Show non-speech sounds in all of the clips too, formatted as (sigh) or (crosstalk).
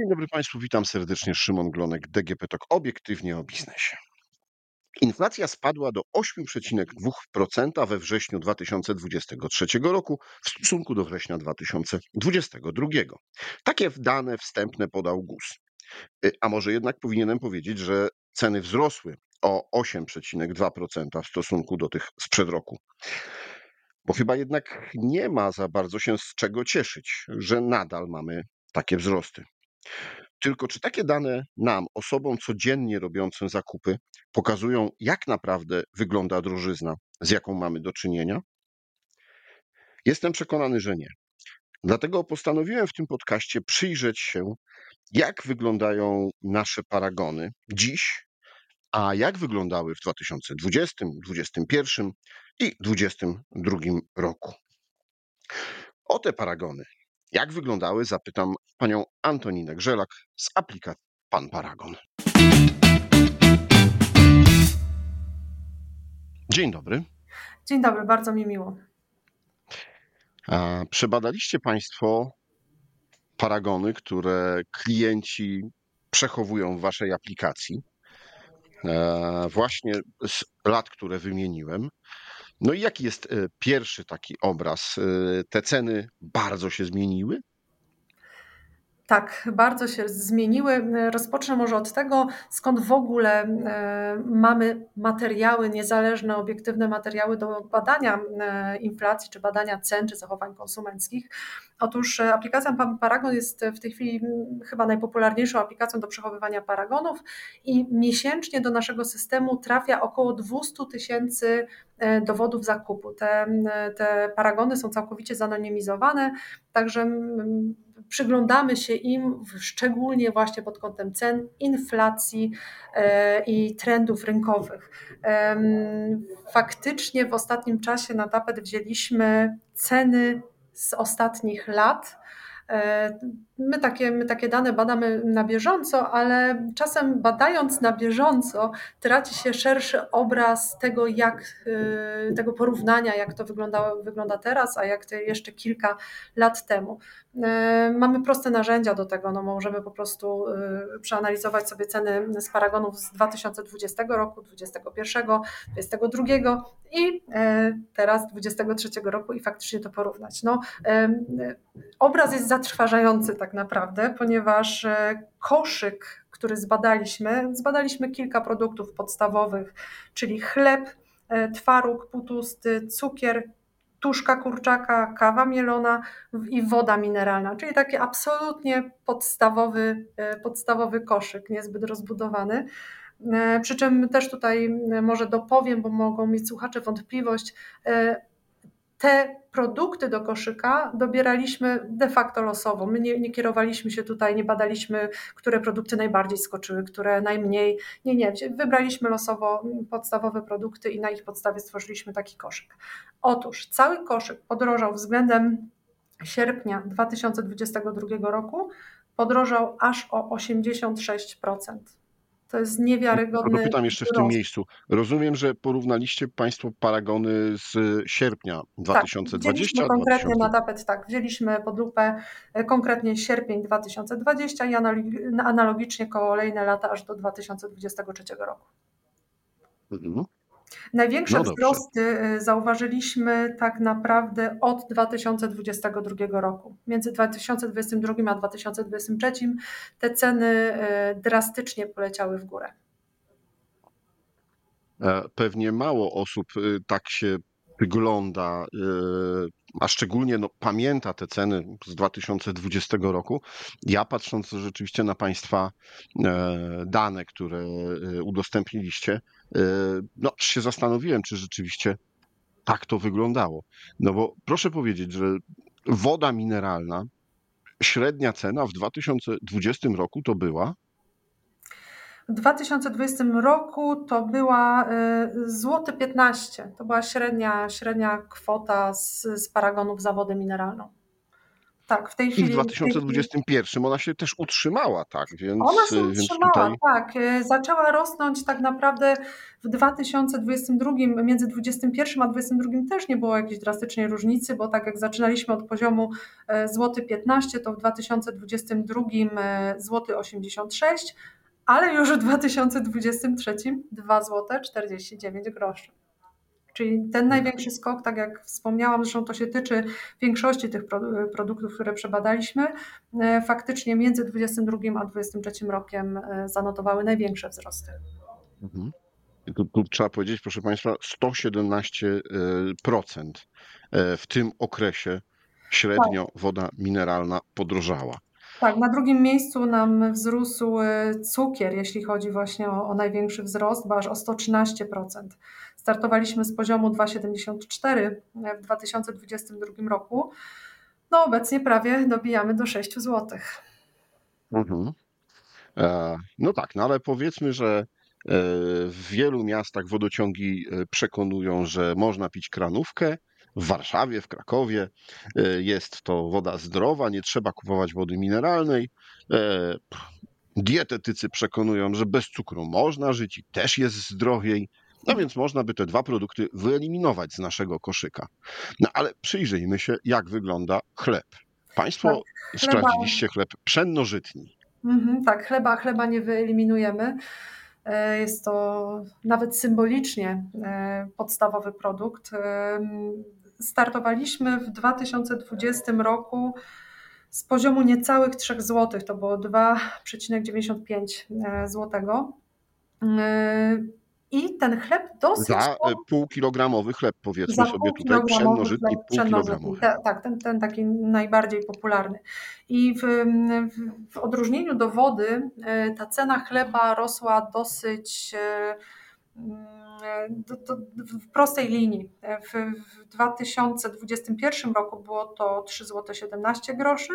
Dzień dobry Państwu, witam serdecznie. Szymon Glonek, DGP TOK, obiektywnie o biznesie. Inflacja spadła do 8,2% we wrześniu 2023 roku w stosunku do września 2022. Takie dane wstępne podał GUS. Y, a może jednak powinienem powiedzieć, że ceny wzrosły o 8,2% w stosunku do tych sprzed roku. Bo chyba jednak nie ma za bardzo się z czego cieszyć, że nadal mamy takie wzrosty. Tylko czy takie dane nam, osobom codziennie robiącym zakupy, pokazują, jak naprawdę wygląda drożyzna, z jaką mamy do czynienia? Jestem przekonany, że nie. Dlatego postanowiłem w tym podcaście przyjrzeć się, jak wyglądają nasze paragony dziś, a jak wyglądały w 2020, 2021 i 2022 roku. O te paragony jak wyglądały, zapytam panią Antoninę Grzelak z aplikacji Pan Paragon. Dzień dobry. Dzień dobry, bardzo mi miło. Przebadaliście Państwo paragony, które klienci przechowują w Waszej aplikacji, e, właśnie z lat, które wymieniłem. No i jaki jest e, pierwszy taki obraz? E, te ceny bardzo się zmieniły? Tak, bardzo się zmieniły. Rozpocznę może od tego, skąd w ogóle e, mamy materiały, niezależne, obiektywne materiały do badania inflacji, czy badania cen, czy zachowań konsumenckich. Otóż aplikacja Paragon jest w tej chwili chyba najpopularniejszą aplikacją do przechowywania paragonów i miesięcznie do naszego systemu trafia około 200 tysięcy E, dowodów zakupu. Te, te paragony są całkowicie zanonimizowane, także przyglądamy się im szczególnie właśnie pod kątem cen, inflacji e, i trendów rynkowych. Faktycznie w ostatnim czasie na tapet wzięliśmy ceny z ostatnich lat my takie, my takie dane badamy na bieżąco, ale czasem badając na bieżąco, traci się szerszy obraz tego, jak e, tego porównania, jak to wygląda, wygląda teraz, a jak jeszcze kilka lat temu. E, mamy proste narzędzia do tego. No możemy po prostu przeanalizować sobie ceny z paragonów z 2020 roku, 2021, 2022 i teraz 2023 roku i faktycznie to porównać. No, obraz jest zatrważający tak naprawdę, ponieważ e, koszyk, który zbadaliśmy, zbadaliśmy kilka produktów podstawowych, czyli chleb, e, twaróg putusty, cukier, tuszka kurczaka, kawa mielona i woda mineralna, czyli taki absolutnie podstawowy, e, podstawowy koszyk, niezbyt rozbudowany. Przy czym też tutaj może dopowiem, bo mogą mieć słuchacze wątpliwość, te produkty do koszyka dobieraliśmy de facto losowo. My nie, nie, kierowaliśmy się tutaj, nie badaliśmy, które produkty najbardziej skoczyły, które najmniej. Nie, nie. Wybraliśmy losowo podstawowe produkty i na ich podstawie stworzyliśmy taki koszyk. Otóż cały koszyk podrożał względem sierpnia 2022 roku, podrożał aż o 86%. To jest niewiarygodne. No pytam jeszcze w tym miejscu. Rozumiem, że porównaliście Państwo paragony z sierpnia 2020. Tak, konkretnie 2000... na tapet, tak. Wzięliśmy pod lupę e, konkretnie sierpień 2020 i analogicznie kolejne lata aż do 2023 roku. Mhm. Największe no wzrosty y, zauważyliśmy tak naprawdę od 2022 roku. Między 2022 a 2023 te ceny y, drastycznie poleciały w górę. E, pewnie mało osób y, tak się wygląda, a szczególnie no, pamięta te ceny z 2020 roku. Ja patrząc rzeczywiście na Państwa e, dane, które udostępniliście, E, no, się zastanowiłem, czy rzeczywiście tak to wyglądało. No bo proszę powiedzieć, że woda mineralna, średnia cena w 2020 roku to była 2020 roku to była e, złoty 15. To była średnia, średnia kwota z, z paragonów za wodę mineralną. Tak, w tej I w chwili. w tej chwili 2021 ona się też utrzymała, tak, więc, Ona się więc utrzymała, tutaj tak. e, Zaczęła rosnąć tak naprawdę w 2022, między 21 a 22 też nie było jakiejś drastycznej różnicy, bo tak jak zaczynaliśmy od poziomu złoty 15, to w 2022 e, złoty 86, ale już w 2023 2 złote 49 groszy. Czyli ten największy skok, tak jak wspomniałam, zresztą to się tyczy większości tych pro- produktów, które przebadaliśmy, e, faktycznie między 22 a 23 rokiem e, zanotowały największe wzrosty. Mhm. Tu, tu trzeba powiedzieć, proszę Państwa, 117% e, w tym okresie średnio woda mineralna podrożała. Tak, na drugim miejscu nam wzrósł e, cukier, jeśli chodzi właśnie o, o największy wzrost, bo aż o 113%. Startowaliśmy z poziomu 2,74 w 2022 roku. No obecnie prawie dobijamy do 6 zł. Mhm. E, No tak, no ale powiedzmy, że e, w wielu miastach wodociągi e, przekonują, że można pić kranówkę. W Warszawie, w Krakowie e, jest to woda zdrowa, nie trzeba kupować wody mineralnej. E, Dietetycy przekonują, że bez cukru można żyć i też jest zdrowiej. No więc można by te dwa produkty wyeliminować z naszego koszyka. No ale przyjrzyjmy się, jak wygląda chleb. Państwo Tak, sprawdziliście chleb pszennożytni. Mhm, tak, chleba, chleba nie wyeliminujemy. E, Jest to nawet symbolicznie podstawowy produkt. E, Startowaliśmy w 2020 roku z poziomu niecałych 3 zł, to było 2,95 zł. I ten chleb dosyć Za e, półkilogramowy chleb, powiedzmy sobie tutaj, pszennożytni półkilogramowy. Ta- Tak, ten, ten taki najbardziej popularny. I w, w, w odróżnieniu do wody e, ta cena chleba rosła dosyć e, mm, do, w prostej linii. W, w 2021 roku było to 3 zł 17 groszy,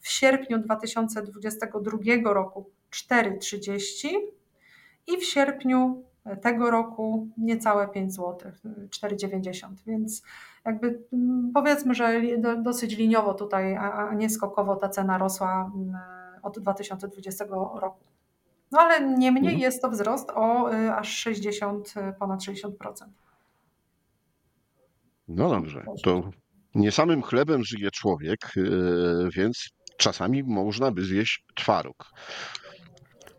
w sierpniu 2022 roku 4,30 i w sierpniu tego roku niecałe 5 zł, 4,90. Więc jakby mm, powiedzmy, że dosyć liniowo tutaj, a a nie skokowo ta cena rosła mm, od 2020 roku. No ale niemniej Mhm. jest to wzrost o y, aż 60, y, ponad 60%. No dobrze, to nie samym chlebem żyje człowiek, e, więc czasami można by zjeść twaróg.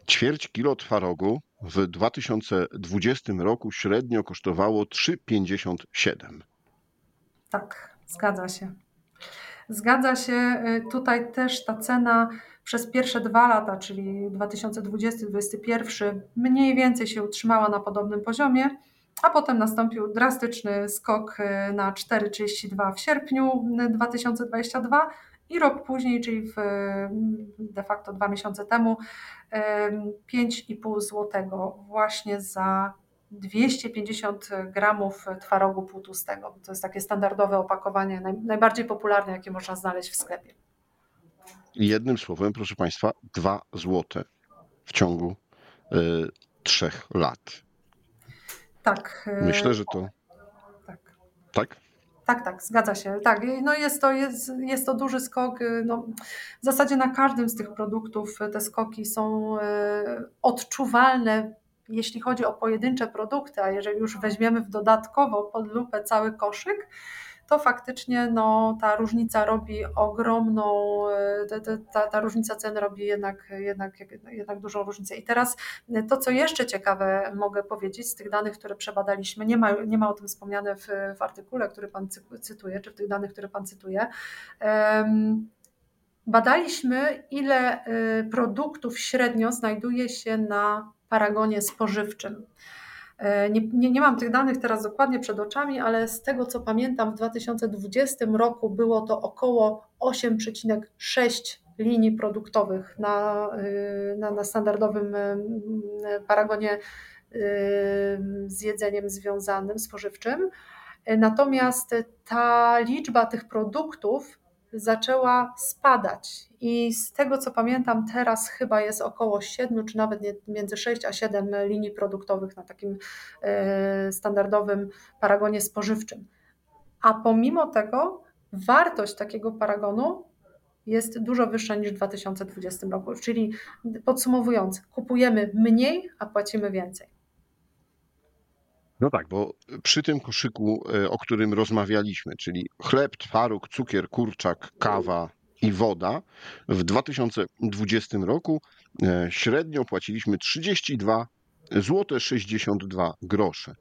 Ćwierć kilo twarogu w 2020 roku średnio kosztowało 3,57. Tak, zgadza się. Zgadza się. y, Tutaj też ta cena przez pierwsze dwa lata, czyli 2020-2021, mniej więcej się utrzymała na podobnym poziomie, a potem nastąpił drastyczny skok y, na 4,32 w sierpniu y, 2022 i rok później, czyli w, y, de facto dwa miesiące temu, ym, 5,5 zł właśnie za 250 gramów twarogu półtłustego. To jest takie standardowe opakowanie, naj, najbardziej popularne, jakie można znaleźć w sklepie. Jednym słowem, proszę Państwa, 2 złote w ciągu e, trzech lat. Tak. y, Myślę, że to tak. tak. Tak, tak, zgadza się. Tak, no jest, to, jest, jest to duży skok. y, No, w zasadzie na każdym z tych produktów y, te skoki są y, odczuwalne, jeśli chodzi o pojedyncze produkty, a jeżeli już weźmiemy w dodatkowo pod lupę cały koszyk, to faktycznie no, ta różnica robi ogromną, y, ta, ta- różnica cen robi jednak, jednak, jednak dużą różnicę. I teraz y, to, co jeszcze ciekawe mogę powiedzieć z tych danych, które przebadaliśmy, nie ma, nie ma o tym wspomniane w, w artykule, który Pan cy- cytuje, czy w tych danych, które Pan cytuje. Em, Badaliśmy, ile y, produktów średnio znajduje się na paragonie spożywczym. E, Nie, nie, nie mam tych danych teraz dokładnie przed oczami, ale z tego co pamiętam, w 2020 roku było to około 8,6 linii produktowych na, y, na, na standardowym y, paragonie y, z jedzeniem związanym, spożywczym. E, Natomiast ta liczba tych produktów zaczęła spadać i z tego co pamiętam teraz chyba jest około 7 czy nawet między 6 a 7 linii produktowych na takim e, standardowym paragonie spożywczym. A pomimo tego wartość takiego paragonu jest dużo wyższa niż w 2020 roku. Czyli podsumowując, kupujemy mniej, a płacimy więcej. No tak, bo przy tym koszyku, e, o którym rozmawialiśmy, czyli chleb, twaróg, cukier, kurczak, kawa i woda, w 2020 roku e, średnio płaciliśmy 32 zł 62 grosze. E,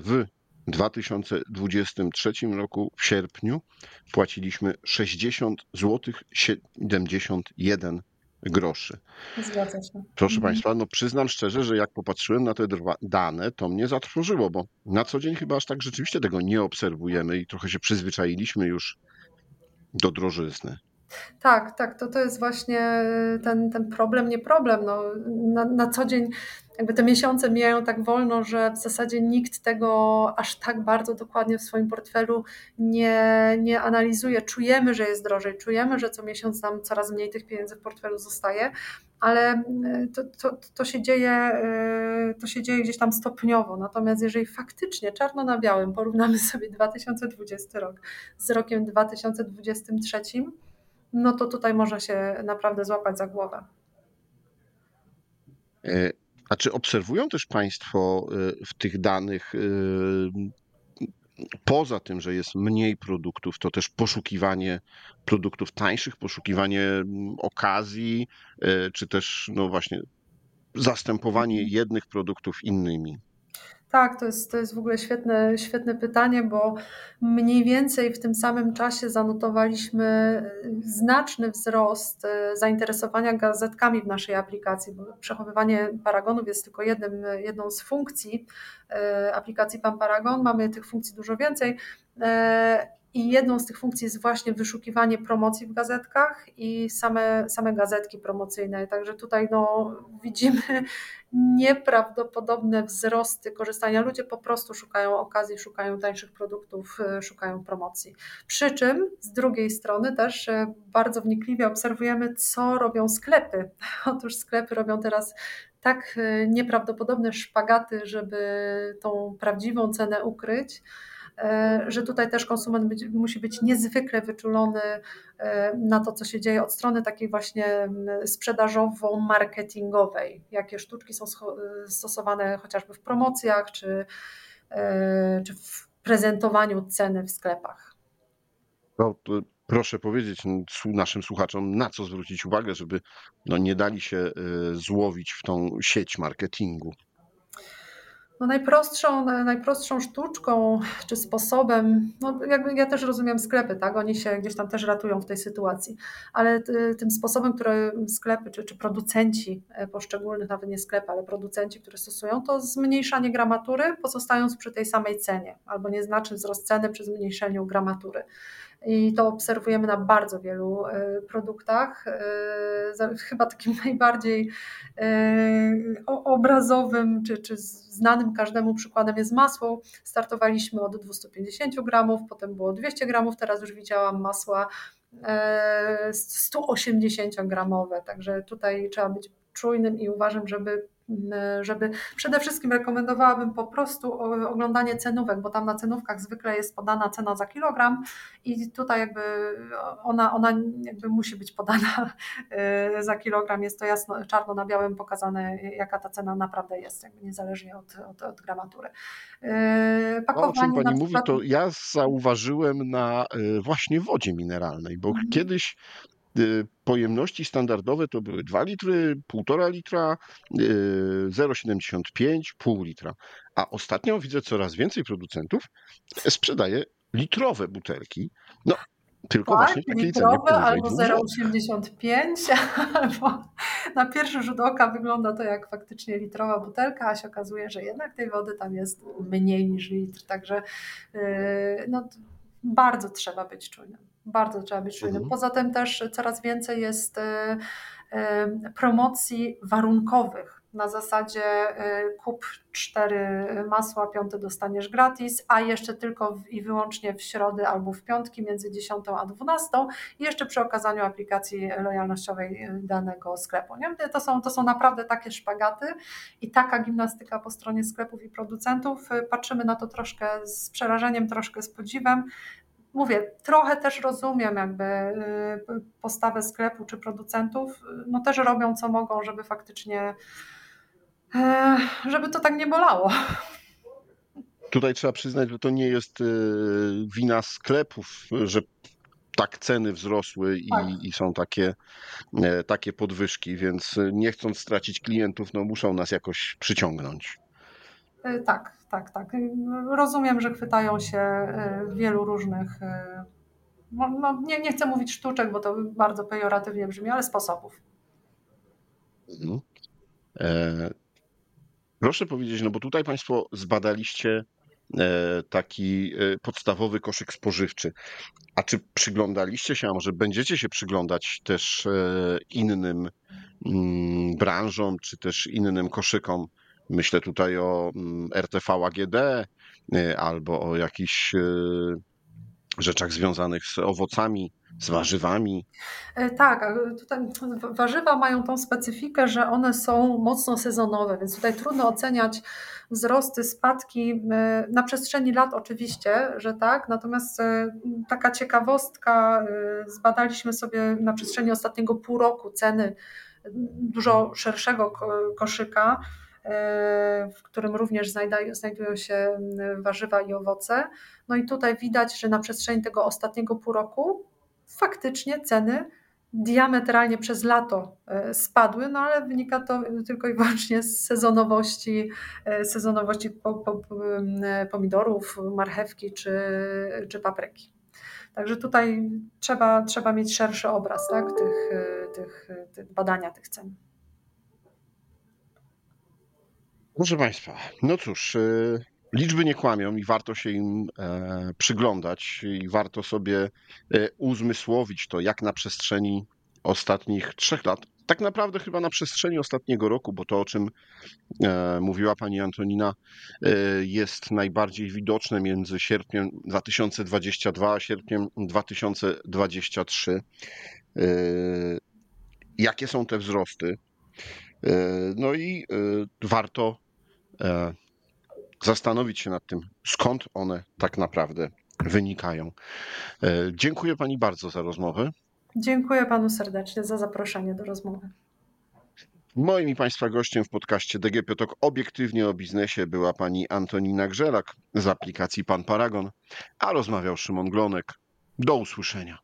w 2023 roku w sierpniu płaciliśmy 60 zł 71 groszy. Zgadza się. Proszę Mhm. Państwa, no przyznam szczerze, że jak popatrzyłem na te dane, to mnie zatrwożyło, bo na co dzień chyba aż tak rzeczywiście tego nie obserwujemy i trochę się przyzwyczailiśmy już do drożyzny. Tak, tak, to, to jest właśnie ten, ten problem, nie problem. No, na, na co dzień jakby te miesiące mijają tak wolno, że w zasadzie nikt tego aż tak bardzo dokładnie w swoim portfelu nie, nie analizuje. Czujemy, że jest drożej, czujemy, że co miesiąc nam coraz mniej tych pieniędzy w portfelu zostaje, ale to, to, to, się dzieje, to się dzieje gdzieś tam stopniowo. Natomiast jeżeli faktycznie czarno na białym porównamy sobie 2020 rok z rokiem 2023, no to tutaj można się naprawdę złapać za głowę. E, A czy obserwują też Państwo e, w tych danych, e, poza tym, że jest mniej produktów, to też poszukiwanie produktów tańszych, poszukiwanie mm, okazji, czy też, no właśnie, zastępowanie jednych produktów innymi? Tak, to jest, to jest w ogóle świetne, świetne pytanie, bo mniej więcej w tym samym czasie zanotowaliśmy znaczny wzrost e, zainteresowania gazetkami w naszej aplikacji, bo przechowywanie paragonów jest tylko jednym, jedną z funkcji e, aplikacji Pan Paragon. Mamy tych funkcji dużo więcej. I jedną z tych funkcji jest właśnie wyszukiwanie promocji w gazetkach i same, same gazetki promocyjne. Także tutaj no, widzimy (laughs) nieprawdopodobne wzrosty korzystania. Ludzie po prostu szukają okazji, szukają tańszych produktów, e, szukają promocji. Przy czym z drugiej strony też e, bardzo wnikliwie obserwujemy, co robią sklepy. (laughs) Otóż sklepy robią teraz tak e, nieprawdopodobne szpagaty, żeby tą prawdziwą cenę ukryć że tutaj też konsument być, musi być niezwykle wyczulony e, na to, co się dzieje od strony takiej właśnie sprzedażowo-marketingowej, jakie sztuczki są stosowane chociażby w promocjach czy, e, czy w prezentowaniu ceny w sklepach. No, proszę powiedzieć naszym słuchaczom, na co zwrócić uwagę, żeby no, nie dali się złowić w tą sieć marketingu. No najprostszą, najprostszą sztuczką czy sposobem, no jakby ja też rozumiem sklepy, tak? Oni się gdzieś tam też ratują w tej sytuacji, ale tym sposobem, który sklepy czy, czy producenci e, poszczególnych, nawet nie sklepy, ale producenci, które stosują, to zmniejszanie gramatury, pozostając przy tej samej cenie, albo nieznaczny wzrost ceny przy zmniejszeniu gramatury. I to obserwujemy na bardzo wielu e, produktach. E, chyba takim (laughs) najbardziej obrazowym czy, czy znanym każdemu przykładem jest masło. Startowaliśmy od 250 gramów, potem było 200 gramów, teraz już widziałam masła 180 e, gramowe, także tutaj trzeba być czujnym i uważam, żeby żeby przede wszystkim rekomendowałabym po prostu oglądanie cenówek, bo tam na cenówkach zwykle jest podana cena za kilogram i tutaj jakby ona, ona jakby musi być podana e, (laughs) za kilogram, jest to jasno, czarno na białym pokazane, jaka ta cena naprawdę jest, jakby niezależnie od, od, od gramatury. Pakowanie, no, o czym Pani przykład... mówi, to ja zauważyłem na właśnie wodzie mineralnej, bo mhm. kiedyś Y, pojemności standardowe to były 2 litry, 1,5 litra, 0,75, y, pół litra. A ostatnio widzę coraz więcej producentów sprzedaje litrowe butelki. No, tylko tak, właśnie takiej litrowe, cenie albo 0,85, (laughs) albo na pierwszy rzut oka wygląda to jak faktycznie litrowa butelka, a się okazuje, że jednak tej wody tam jest mniej niż litr. Także yy, no, bardzo trzeba być czujnym. Bardzo trzeba być czujnym. Mhm. Poza tym też coraz więcej jest e, e, promocji warunkowych na zasadzie e, kup cztery masła, piąte dostaniesz gratis, a jeszcze tylko i wyłącznie w środę albo w piątki między 10 a 12 i jeszcze przy okazaniu aplikacji lojalnościowej danego sklepu. Nie? To, są, to są naprawdę takie szpagaty i taka gimnastyka po stronie sklepów i producentów. Patrzymy na to troszkę z przerażeniem, troszkę z podziwem, mówię, trochę też rozumiem jakby y, postawę sklepu czy producentów, no też robią co mogą, żeby faktycznie, e, żeby to tak nie bolało. Tutaj trzeba przyznać, że to nie jest y, wina sklepów, że tak ceny wzrosły i, Tak. i są takie, e, takie podwyżki, więc nie chcąc stracić klientów, no muszą nas jakoś przyciągnąć. Y, Tak, tak, tak. Rozumiem, że chwytają się y, wielu różnych, y, no, no, nie, nie chcę mówić sztuczek, bo to bardzo pejoratywnie brzmi, ale sposobów. Mhm. E, Proszę powiedzieć, no bo tutaj Państwo zbadaliście e, taki e, podstawowy koszyk spożywczy. A czy przyglądaliście się, a może będziecie się przyglądać też e, innym mm, branżom, czy też innym koszykom? Myślę tutaj o mm, RTV AGD e, albo o jakichś e, rzeczach związanych z owocami, z warzywami. E, Tak, tutaj warzywa mają tą specyfikę, że one są mocno sezonowe, więc tutaj trudno oceniać wzrosty, spadki e, na przestrzeni lat oczywiście, że tak, natomiast taka ciekawostka, zbadaliśmy sobie na przestrzeni ostatniego pół roku ceny dużo szerszego ko- koszyka, w którym również znajdują się m, warzywa i owoce. No i tutaj widać, że na przestrzeni tego ostatniego pół roku faktycznie ceny diametralnie przez lato e, spadły, no ale wynika to tylko i wyłącznie z sezonowości, e, sezonowości em, pomidorów, marchewki czy, czy papryki. Także tutaj trzeba, trzeba mieć szerszy obraz tak, tych, e, tych, tych badania tych cen. Proszę Państwa, no cóż, y, liczby nie kłamią i warto się im e, przyglądać i warto sobie e, uzmysłowić to, jak na przestrzeni ostatnich trzech lat, tak naprawdę chyba na przestrzeni ostatniego roku, bo to, o czym e, mówiła Pani Antonina, jest najbardziej widoczne między sierpniem 2022 a sierpniem 2023. E, Jakie są te wzrosty? No i warto zastanowić się nad tym, skąd one tak naprawdę wynikają. E, Dziękuję Pani bardzo za rozmowę. Dziękuję Panu serdecznie za zaproszenie do rozmowy. Moim i Państwa gościem w podcaście DGP Talk obiektywnie o biznesie była Pani Antonina Grzelak z aplikacji Pan Paragon, a rozmawiał Szymon Glonek. Do usłyszenia.